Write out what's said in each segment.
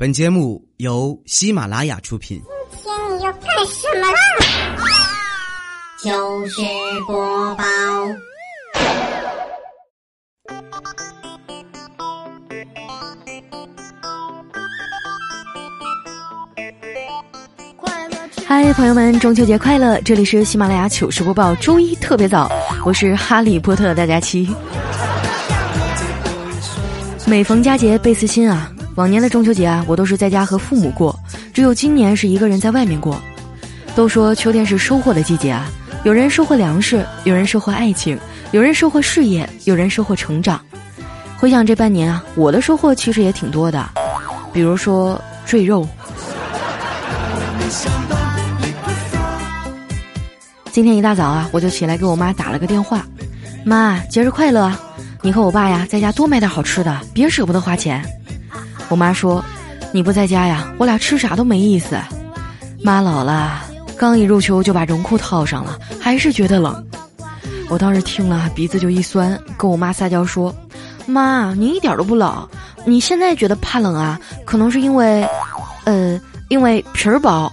本节目由喜马拉雅出品。今天你要干什么啦？糗事播报。嗨，朋友们，中秋节快乐！这里是喜马拉雅糗事播报，周一特别早，我是哈利波特大家期。每逢佳节倍思亲啊！往年的中秋节啊，我都是在家和父母过，只有今年是一个人在外面过。都说秋天是收获的季节啊，有人收获粮食，有人收获爱情，有人收获事业，有人收获成长。回想这半年啊，我的收获其实也挺多的，比如说赘肉。今天一大早啊，我就起来给我妈打了个电话，妈，节日快乐！你和我爸呀，在家多买点好吃的，别舍不得花钱。我妈说：“你不在家呀，我俩吃啥都没意思。”妈老了，刚一入秋就把绒裤套上了，还是觉得冷。我当时听了鼻子就一酸，跟我妈撒娇说：“妈，你一点都不冷，你现在觉得怕冷啊？可能是因为，呃，因为皮儿薄。”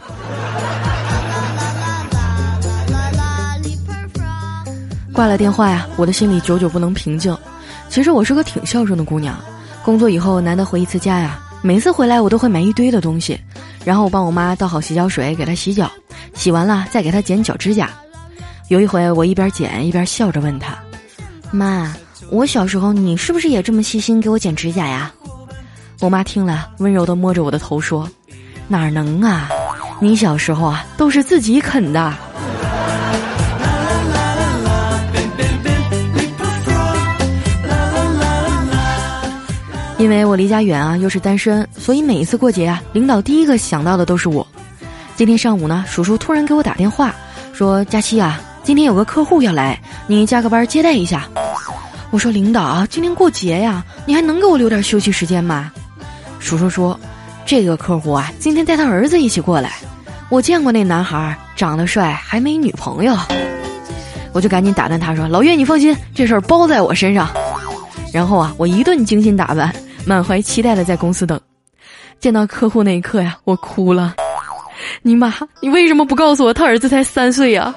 挂了电话呀，我的心里久久不能平静。其实我是个挺孝顺的姑娘，工作以后难得回一次家呀，每次回来我都会买一堆的东西，然后我帮我妈倒好洗脚水给她洗脚，洗完了再给她剪脚指甲。有一回我一边剪一边笑着问她：“妈，我小时候你是不是也这么细心给我剪指甲呀？”我妈听了温柔的摸着我的头说：“哪能啊，你小时候啊都是自己啃的。”因为我离家远啊，又是单身，所以每一次过节啊，领导第一个想到的都是我。今天上午呢，叔叔突然给我打电话，说：“佳期啊，今天有个客户要来，你加个班接待一下。”我说：“领导啊，今天过节呀，你还能给我留点休息时间吗？”叔叔说：“这个客户啊，今天带他儿子一起过来，我见过那男孩，长得帅，还没女朋友。”我就赶紧打断他说：“老岳，你放心，这事儿包在我身上。”然后啊，我一顿精心打扮。满怀期待的在公司等，见到客户那一刻呀，我哭了。你妈，你为什么不告诉我他儿子才三岁呀？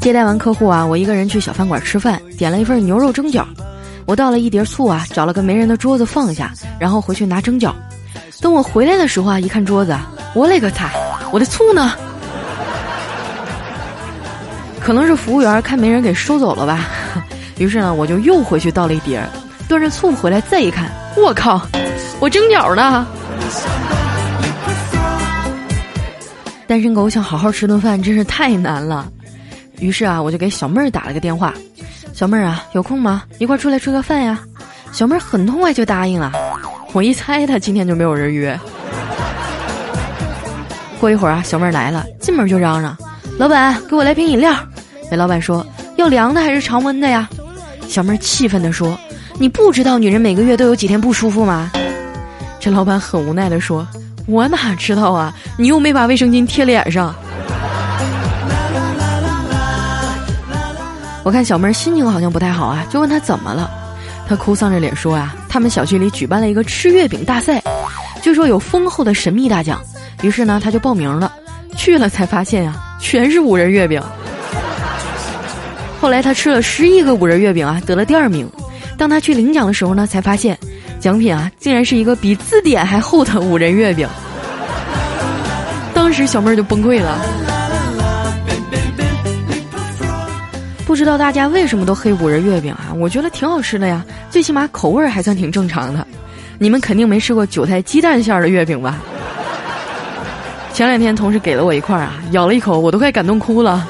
接待完客户啊，我一个人去小饭馆吃饭，点了一份牛肉蒸饺。我倒了一碟醋啊，找了个没人的桌子放下，然后回去拿蒸饺。等我回来的时候啊，一看桌子，我勒个擦，我的醋呢？可能是服务员看没人给收走了吧，于是呢，我就又回去倒了一碟儿，端着醋回来，再一看，我靠，我蒸饺呢！单身狗想好好吃顿饭，真是太难了。于是啊，我就给小妹儿打了个电话，小妹儿啊，有空吗？一块出来吃个饭呀？小妹儿很痛快就答应了。我一猜，她今天就没有人约。过一会儿啊，小妹儿来了，进门就嚷嚷：“老板，给我来瓶饮料。”老板说：“要凉的还是常温的呀？”小妹儿气愤地说：“你不知道女人每个月都有几天不舒服吗？”这老板很无奈地说：“我哪知道啊？你又没把卫生巾贴脸上。”我看小妹儿心情好像不太好啊，就问她怎么了。她哭丧着脸说：“啊，他们小区里举办了一个吃月饼大赛，据说有丰厚的神秘大奖。于是呢，她就报名了。去了才发现啊，全是五仁月饼。”后来他吃了十一个五仁月饼啊，得了第二名。当他去领奖的时候呢，才发现奖品啊，竟然是一个比字典还厚的五仁月饼。当时小妹儿就崩溃了。不知道大家为什么都黑五仁月饼啊？我觉得挺好吃的呀，最起码口味还算挺正常的。你们肯定没吃过韭菜鸡蛋馅儿的月饼吧？前两天同事给了我一块儿啊，咬了一口，我都快感动哭了。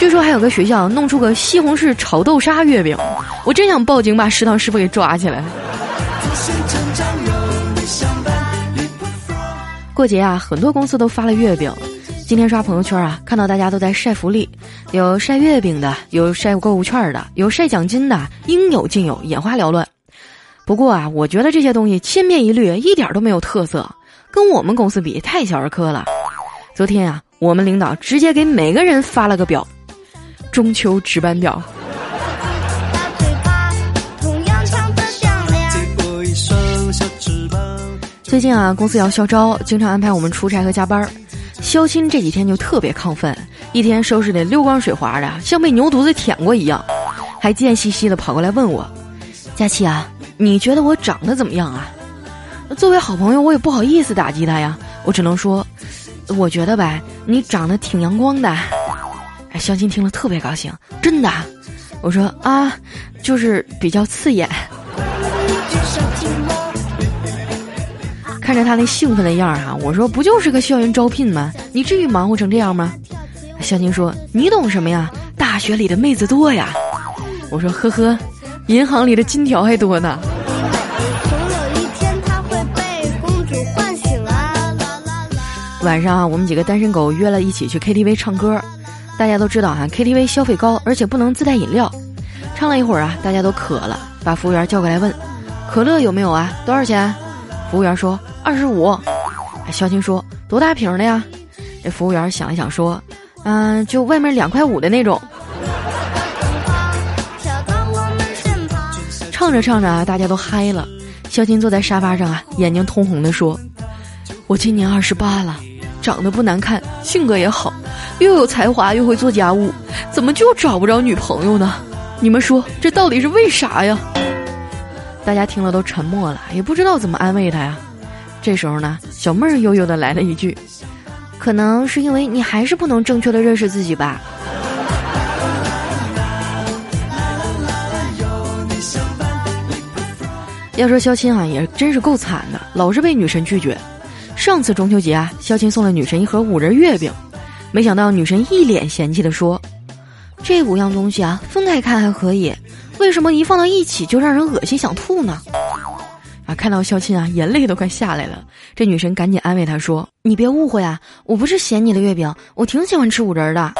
据说还有个学校弄出个西红柿炒豆沙月饼，我真想报警把食堂师傅给抓起来。过节啊，很多公司都发了月饼。今天刷朋友圈啊，看到大家都在晒福利，有晒月饼的，有晒购物券的，有晒奖金的，应有尽有，眼花缭乱。不过啊，我觉得这些东西千篇一律，一点都没有特色，跟我们公司比太小儿科了。昨天啊，我们领导直接给每个人发了个表。中秋值班表。最近啊，公司要校招，经常安排我们出差和加班。肖钦这几天就特别亢奋，一天收拾的溜光水滑的，像被牛犊子舔过一样，还贱兮兮的跑过来问我：“佳琪啊，你觉得我长得怎么样啊？”作为好朋友，我也不好意思打击他呀，我只能说，我觉得呗，你长得挺阳光的。哎，相亲听了特别高兴，真的。我说啊，就是比较刺眼。看着他那兴奋的样儿哈，我说不就是个校园招聘吗？你至于忙活成这样吗？相亲说：“你懂什么呀？大学里的妹子多呀。”我说：“呵呵，银行里的金条还多呢。”晚上啊，我们几个单身狗约了一起去 KTV 唱歌。大家都知道哈，KTV 消费高，而且不能自带饮料。唱了一会儿啊，大家都渴了，把服务员叫过来问：“可乐有没有啊？多少钱？”服务员说。二十五，肖青说多大瓶的呀？这服务员想了想说，嗯，就外面两块五的那种。唱着唱着啊，大家都嗨了。肖青坐在沙发上啊，眼睛通红的说：“我今年二十八了，长得不难看，性格也好，又有才华，又会做家务，怎么就找不着女朋友呢？你们说这到底是为啥呀？”大家听了都沉默了，也不知道怎么安慰他呀。这时候呢，小妹儿悠悠的来了一句：“可能是因为你还是不能正确的认识自己吧。”要说肖钦啊，也真是够惨的，老是被女神拒绝。上次中秋节啊，肖钦送了女神一盒五仁月饼，没想到女神一脸嫌弃的说：“这五样东西啊，分开看还可以，为什么一放到一起就让人恶心想吐呢？”啊看到肖钦啊，眼泪都快下来了。这女神赶紧安慰他说：“你别误会啊，我不是嫌你的月饼，我挺喜欢吃五仁的。”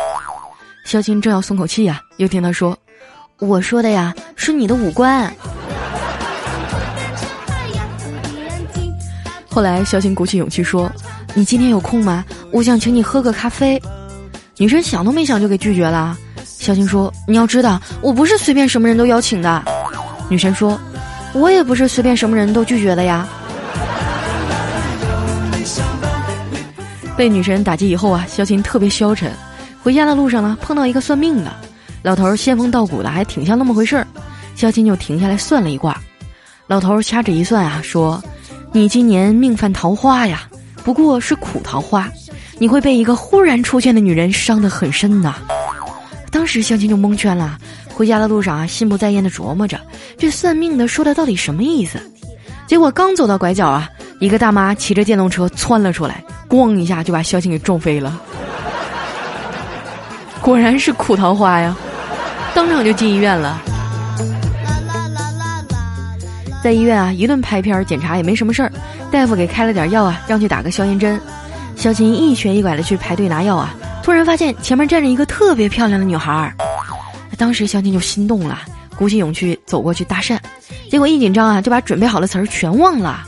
肖钦正要松口气呀，又听他说：“我说的呀，是你的五官。”后来肖钦鼓起勇气说：“你今天有空吗？我想请你喝个咖啡。”女生想都没想就给拒绝了。肖钦说：“你要知道，我不是随便什么人都邀请的。”女神说。我也不是随便什么人都拒绝的呀。被女神打击以后啊，肖琴特别消沉。回家的路上呢，碰到一个算命的，老头仙风道骨的，还挺像那么回事儿。肖琴就停下来算了一卦，老头掐指一算啊，说：“你今年命犯桃花呀，不过是苦桃花，你会被一个忽然出现的女人伤得很深呐。”当时肖琴就蒙圈了。回家的路上啊，心不在焉的琢磨着，这算命的说的到底什么意思？结果刚走到拐角啊，一个大妈骑着电动车窜了出来，咣一下就把肖青给撞飞了。果然是苦桃花呀，当场就进医院了。在医院啊，一顿拍片检查也没什么事儿，大夫给开了点药啊，让去打个消炎针。小琴一瘸一拐的去排队拿药啊，突然发现前面站着一个特别漂亮的女孩儿。当时肖金就心动了，鼓起勇气走过去搭讪，结果一紧张啊，就把准备好的词儿全忘了，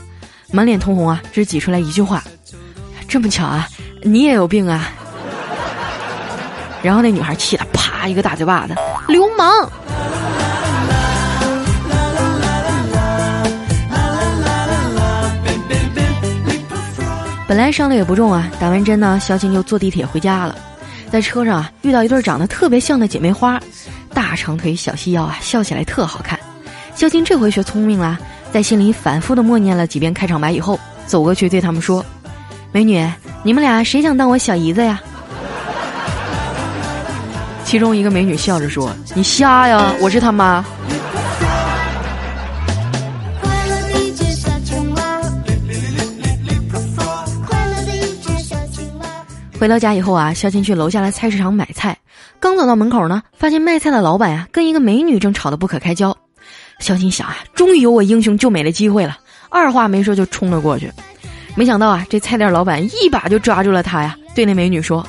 满脸通红啊，只挤出来一句话：“这么巧啊，你也有病啊！”然后那女孩气得啪一个大嘴巴子，流氓！本来伤的也不重啊，打完针呢，肖金就坐地铁回家了，在车上啊，遇到一对长得特别像的姐妹花。大长腿小细腰啊，笑起来特好看。肖金这回学聪明了，在心里反复的默念了几遍开场白以后，走过去对他们说：“美女，你们俩谁想当我小姨子呀？”其中一个美女笑着说：“你瞎呀，我是他妈。”回到家以后啊，肖金去楼下的菜市场买菜。刚走到门口呢，发现卖菜的老板呀跟一个美女正吵得不可开交。肖金想啊，终于有我英雄救美的机会了，二话没说就冲了过去。没想到啊，这菜店老板一把就抓住了他呀，对那美女说：“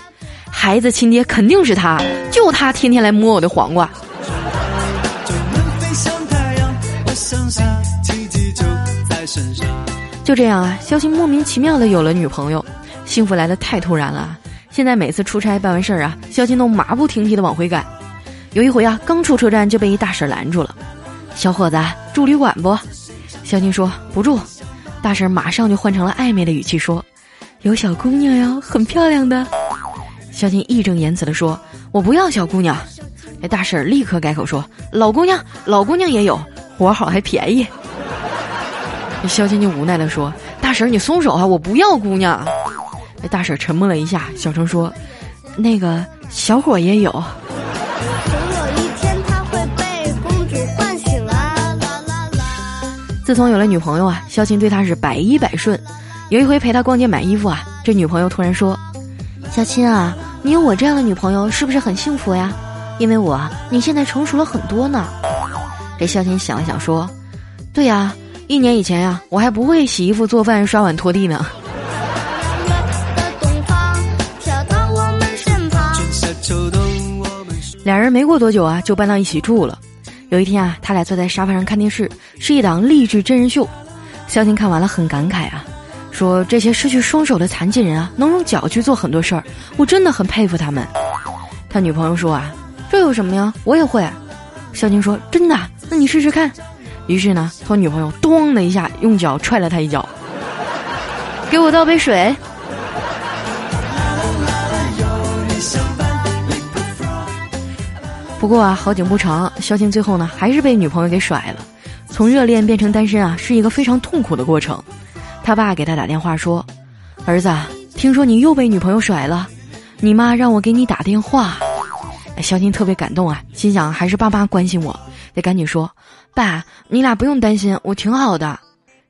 孩子亲爹肯定是他，就他天天来摸我的黄瓜。”就这样啊，肖金莫名其妙的有了女朋友，幸福来的太突然了。现在每次出差办完事儿啊，肖金都马不停蹄的往回赶。有一回啊，刚出车站就被一大婶拦住了。小伙子，住旅馆不？肖金说不住。大婶马上就换成了暧昧的语气说：“有小姑娘哟，很漂亮的。”肖金义正言辞地说：“我不要小姑娘。”那大婶立刻改口说：“老姑娘，老姑娘也有，活好还便宜。”肖金就无奈地说：“大婶你松手啊，我不要姑娘。”这大婶沉默了一下，小声说：“那个小伙也有。”自从有了女朋友啊，肖琴对他是百依百顺。有一回陪他逛街买衣服啊，这女朋友突然说：“小琴啊，你有我这样的女朋友是不是很幸福呀？因为我你现在成熟了很多呢。”这肖琴想了想说：“对呀，一年以前呀，我还不会洗衣服、做饭、刷碗、拖地呢。”俩人没过多久啊，就搬到一起住了。有一天啊，他俩坐在沙发上看电视，是一档励志真人秀。肖金看完了很感慨啊，说这些失去双手的残疾人啊，能用脚去做很多事儿，我真的很佩服他们。他女朋友说啊，这有什么呀，我也会。肖金说真的，那你试试看。于是呢，他女朋友咚的一下用脚踹了他一脚，给我倒杯水。不过啊，好景不长，肖庆最后呢还是被女朋友给甩了。从热恋变成单身啊，是一个非常痛苦的过程。他爸给他打电话说：“儿子，听说你又被女朋友甩了，你妈让我给你打电话。”肖庆特别感动啊，心想还是爸妈关心我，得赶紧说：“爸，你俩不用担心，我挺好的。”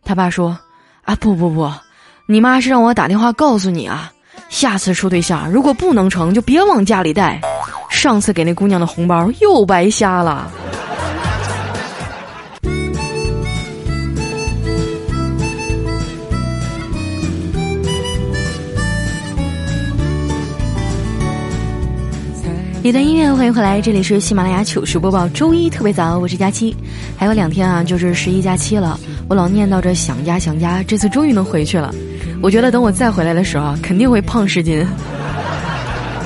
他爸说：“啊，不不不，你妈是让我打电话告诉你啊，下次处对象如果不能成就别往家里带。”上次给那姑娘的红包又白瞎了。一段音乐，欢迎回来，这里是喜马拉雅糗事播报，周一特别早，我是佳期，还有两天啊，就是十一假期了，我老念叨着想家想家，这次终于能回去了，我觉得等我再回来的。时候，肯定会胖十斤。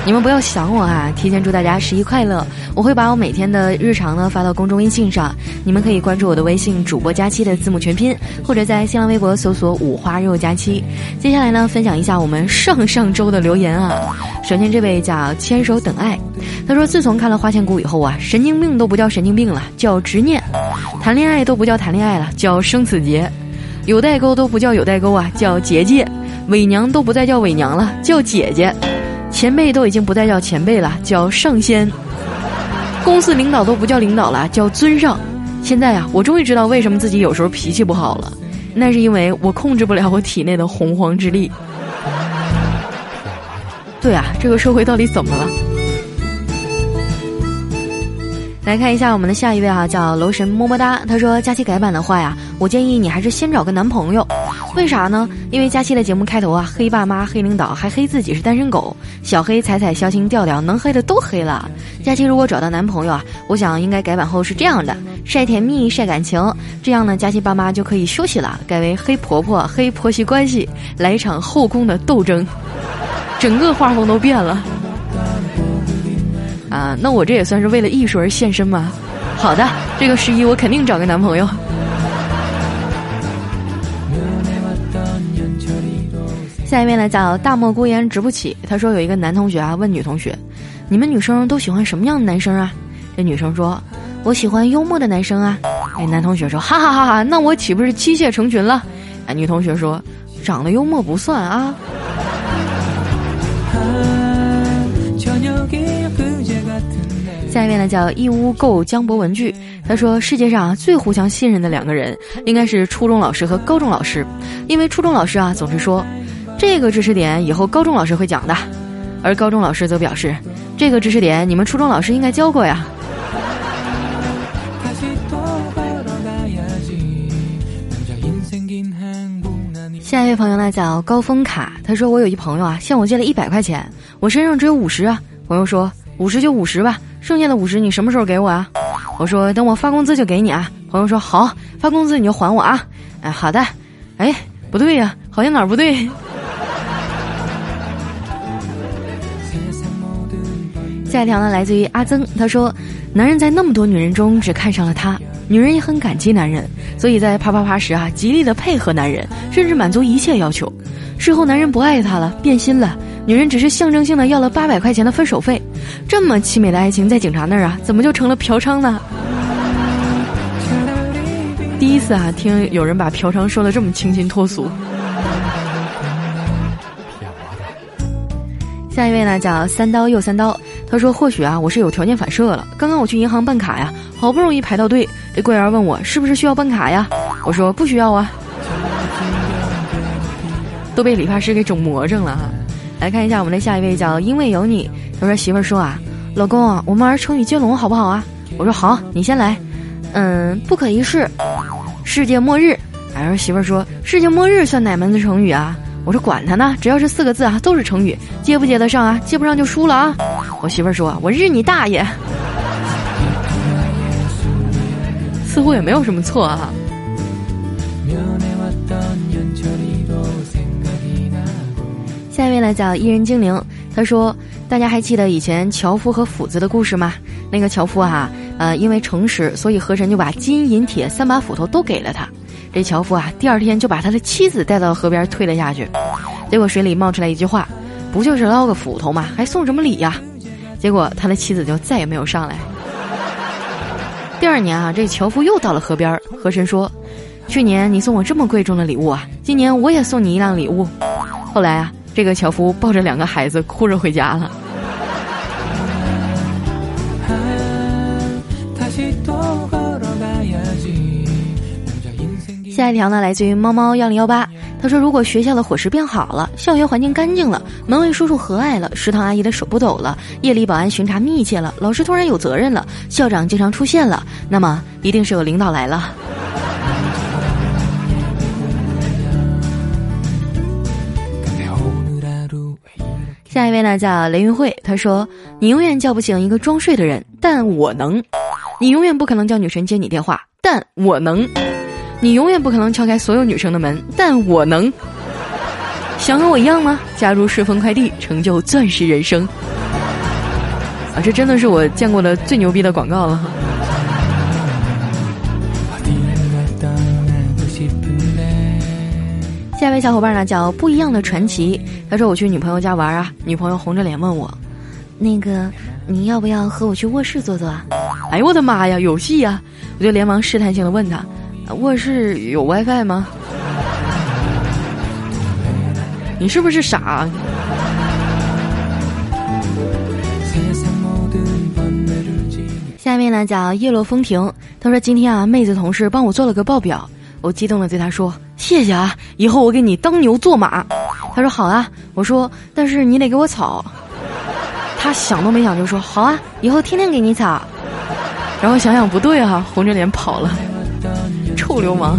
你们不要想我啊！提前祝大家十一快乐！我会把我每天的日常呢发到公众微信上，你们可以关注我的微信主播佳期的字母全拼，或者在新浪微博搜索五花肉佳期。接下来呢，分享一下我们上上周的留言啊。首先这位叫牵手等爱，他说自从看了《花千骨》以后啊，神经病都不叫神经病了，叫执念；谈恋爱都不叫谈恋爱了，叫生死劫；有代沟都不叫有代沟啊，叫结界；伪娘都不再叫伪娘了，叫姐姐。前辈都已经不再叫前辈了，叫上仙；公司领导都不叫领导了，叫尊上。现在啊，我终于知道为什么自己有时候脾气不好了，那是因为我控制不了我体内的洪荒之力。对啊，这个社会到底怎么了？来看一下我们的下一位哈，叫楼神么么哒。他说：“佳期改版的话呀，我建议你还是先找个男朋友。为啥呢？因为佳期的节目开头啊，黑爸妈、黑领导，还黑自己是单身狗。小黑、彩彩、肖星、调调，能黑的都黑了。佳期如果找到男朋友啊，我想应该改版后是这样的：晒甜蜜、晒感情，这样呢，佳期爸妈就可以休息了，改为黑婆婆、黑婆媳关系，来一场后宫的斗争，整个画风都变了。”啊，那我这也算是为了艺术而献身吗？好的，这个十一我肯定找个男朋友。下一位呢叫大漠孤烟直不起，他说有一个男同学啊问女同学：“你们女生都喜欢什么样的男生啊？”这女生说：“我喜欢幽默的男生啊。”哎，男同学说：“哈哈哈哈，那我岂不是妻妾成群了？”哎，女同学说：“长得幽默不算啊。”下一位呢叫义乌购江博文具，他说世界上最互相信任的两个人应该是初中老师和高中老师，因为初中老师啊总是说这个知识点以后高中老师会讲的，而高中老师则表示这个知识点你们初中老师应该教过呀。下一位朋友呢叫高峰卡，他说我有一朋友啊向我借了一百块钱，我身上只有五十啊，朋友说五十就五十吧。剩下的五十你什么时候给我啊？我说等我发工资就给你啊。朋友说好，发工资你就还我啊。哎，好的。哎，不对呀，好像哪儿不对。下一条呢，来自于阿曾，他说男人在那么多女人中只看上了她，女人也很感激男人，所以在啪啪啪时啊，极力的配合男人，甚至满足一切要求。事后男人不爱她了，变心了，女人只是象征性的要了八百块钱的分手费。这么凄美的爱情，在警察那儿啊，怎么就成了嫖娼呢？第一次啊，听有人把嫖娼说的这么清新脱俗。下一位呢，叫三刀又三刀。他说：“或许啊，我是有条件反射了。刚刚我去银行办卡呀，好不容易排到队，这柜员问我是不是需要办卡呀？我说不需要啊。都被理发师给整魔怔了哈。来看一下我们的下一位，叫因为有你。他说媳妇儿说啊，老公啊，我们玩成语接龙好不好啊？我说好，你先来。嗯，不可一世，世界末日。然后媳妇儿说世界末日算哪门子成语啊？”我说管他呢，只要是四个字啊，都是成语，接不接得上啊？接不上就输了啊！我媳妇儿说：“我日你大爷！”似乎也没有什么错啊。下面呢叫伊人精灵，他说：“大家还记得以前樵夫和斧子的故事吗？那个樵夫啊，呃，因为诚实，所以河神就把金银铁三把斧头都给了他。”这樵夫啊，第二天就把他的妻子带到河边推了下去，结果水里冒出来一句话：“不就是捞个斧头吗？还送什么礼呀？”结果他的妻子就再也没有上来。第二年啊，这樵夫又到了河边，河神说：“去年你送我这么贵重的礼物啊，今年我也送你一辆礼物。”后来啊，这个樵夫抱着两个孩子哭着回家了。下一条呢，来自于猫猫幺零幺八。他说：“如果学校的伙食变好了，校园环境干净了，门卫叔叔和蔼了，食堂阿姨的手不抖了，夜里保安巡查密切了，老师突然有责任了，校长经常出现了，那么一定是有领导来了。”下一位呢，叫雷云慧。他说：“你永远叫不醒一个装睡的人，但我能；你永远不可能叫女神接你电话，但我能。”你永远不可能敲开所有女生的门，但我能。想和我一样吗？加入顺丰快递，成就钻石人生。啊，这真的是我见过的最牛逼的广告了。下一位小伙伴呢，叫不一样的传奇。他说我去女朋友家玩啊，女朋友红着脸问我，那个你要不要和我去卧室坐坐啊？哎呦我的妈呀，有戏呀！我就连忙试探性的问他。卧室有 WiFi 吗？你是不是傻？下面呢叫叶落风停，他说今天啊，妹子同事帮我做了个报表，我激动的对他说谢谢啊，以后我给你当牛做马。他说好啊，我说但是你得给我草。他想都没想就说好啊，以后天天给你草。然后想想不对啊，红着脸跑了。臭流氓！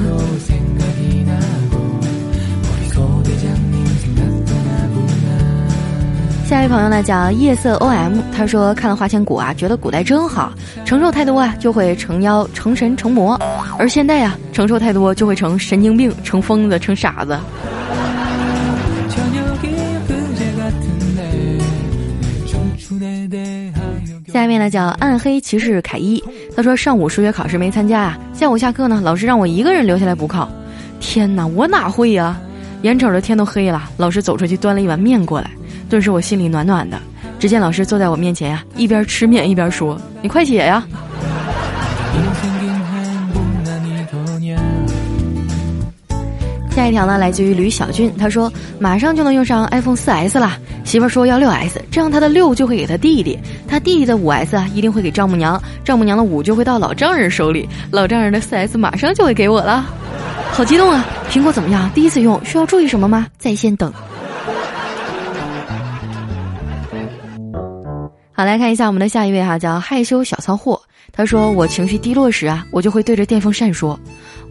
下一位朋友呢叫夜色 OM，他说看了《花千骨》啊，觉得古代真好，承受太多啊就会成妖、成神、成魔，而现代啊承受太多就会成神经病、成疯子、成傻子。下面呢叫暗黑骑士凯伊，他说上午数学考试没参加啊，下午下课呢，老师让我一个人留下来补考。天哪，我哪会呀？眼瞅着天都黑了，老师走出去端了一碗面过来，顿时我心里暖暖的。只见老师坐在我面前呀，一边吃面一边说：“你快写呀。”下一条呢，来自于吕小俊，他说马上就能用上 iPhone 4S 了。媳妇儿说要六 S，这样他的六就会给他弟弟，他弟弟的五 S 啊一定会给丈母娘，丈母娘的五就会到老丈人手里，老丈人的四 S 马上就会给我了，好激动啊！苹果怎么样？第一次用需要注意什么吗？在线等。好，来看一下我们的下一位哈，叫害羞小仓货。他说我情绪低落时啊，我就会对着电风扇说：“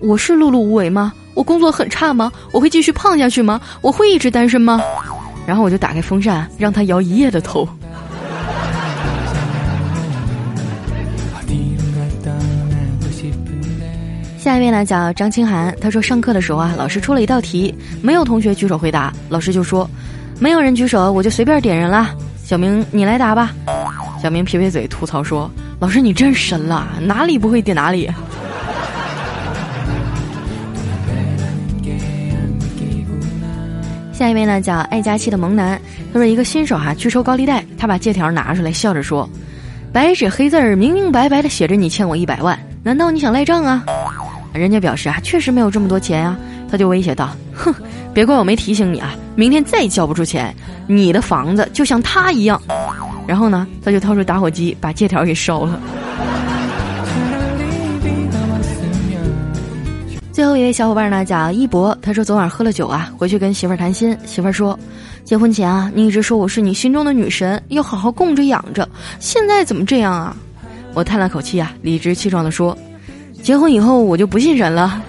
我是碌碌无为吗？我工作很差吗？我会继续胖下去吗？我会一直单身吗？”然后我就打开风扇，让他摇一夜的头。下一位呢，叫张清涵。他说上课的时候啊，老师出了一道题，没有同学举手回答，老师就说：“没有人举手，我就随便点人了。”小明，你来答吧。小明撇撇嘴吐槽说：“老师你真神了，哪里不会点哪里。下一位呢叫爱佳期的萌男，他说一个新手哈去收高利贷，他把借条拿出来笑着说：“白纸黑字儿明明白白的写着你欠我一百万，难道你想赖账啊？”人家表示啊确实没有这么多钱啊，他就威胁道：“哼，别怪我没提醒你啊，明天再交不出钱，你的房子就像他一样。”然后呢，他就掏出打火机把借条给烧了。最后一位小伙伴呢叫一博，他说昨晚喝了酒啊，回去跟媳妇儿谈心，媳妇儿说，结婚前啊你一直说我是你心中的女神，要好好供着养着，现在怎么这样啊？我叹了口气啊，理直气壮的说，结婚以后我就不信神了。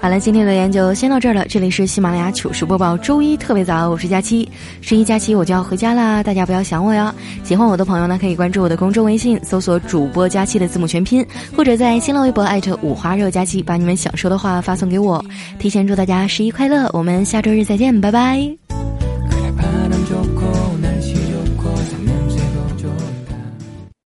好了，今天留言就先到这儿了。这里是喜马拉雅糗事播报，周一特别早，我是佳期，十一假期我就要回家啦，大家不要想我哟。喜欢我的朋友呢，可以关注我的公众微信，搜索主播佳期的字母全拼，或者在新浪微博艾特五花肉佳期，把你们想说的话发送给我。提前祝大家十一快乐，我们下周日再见，拜拜。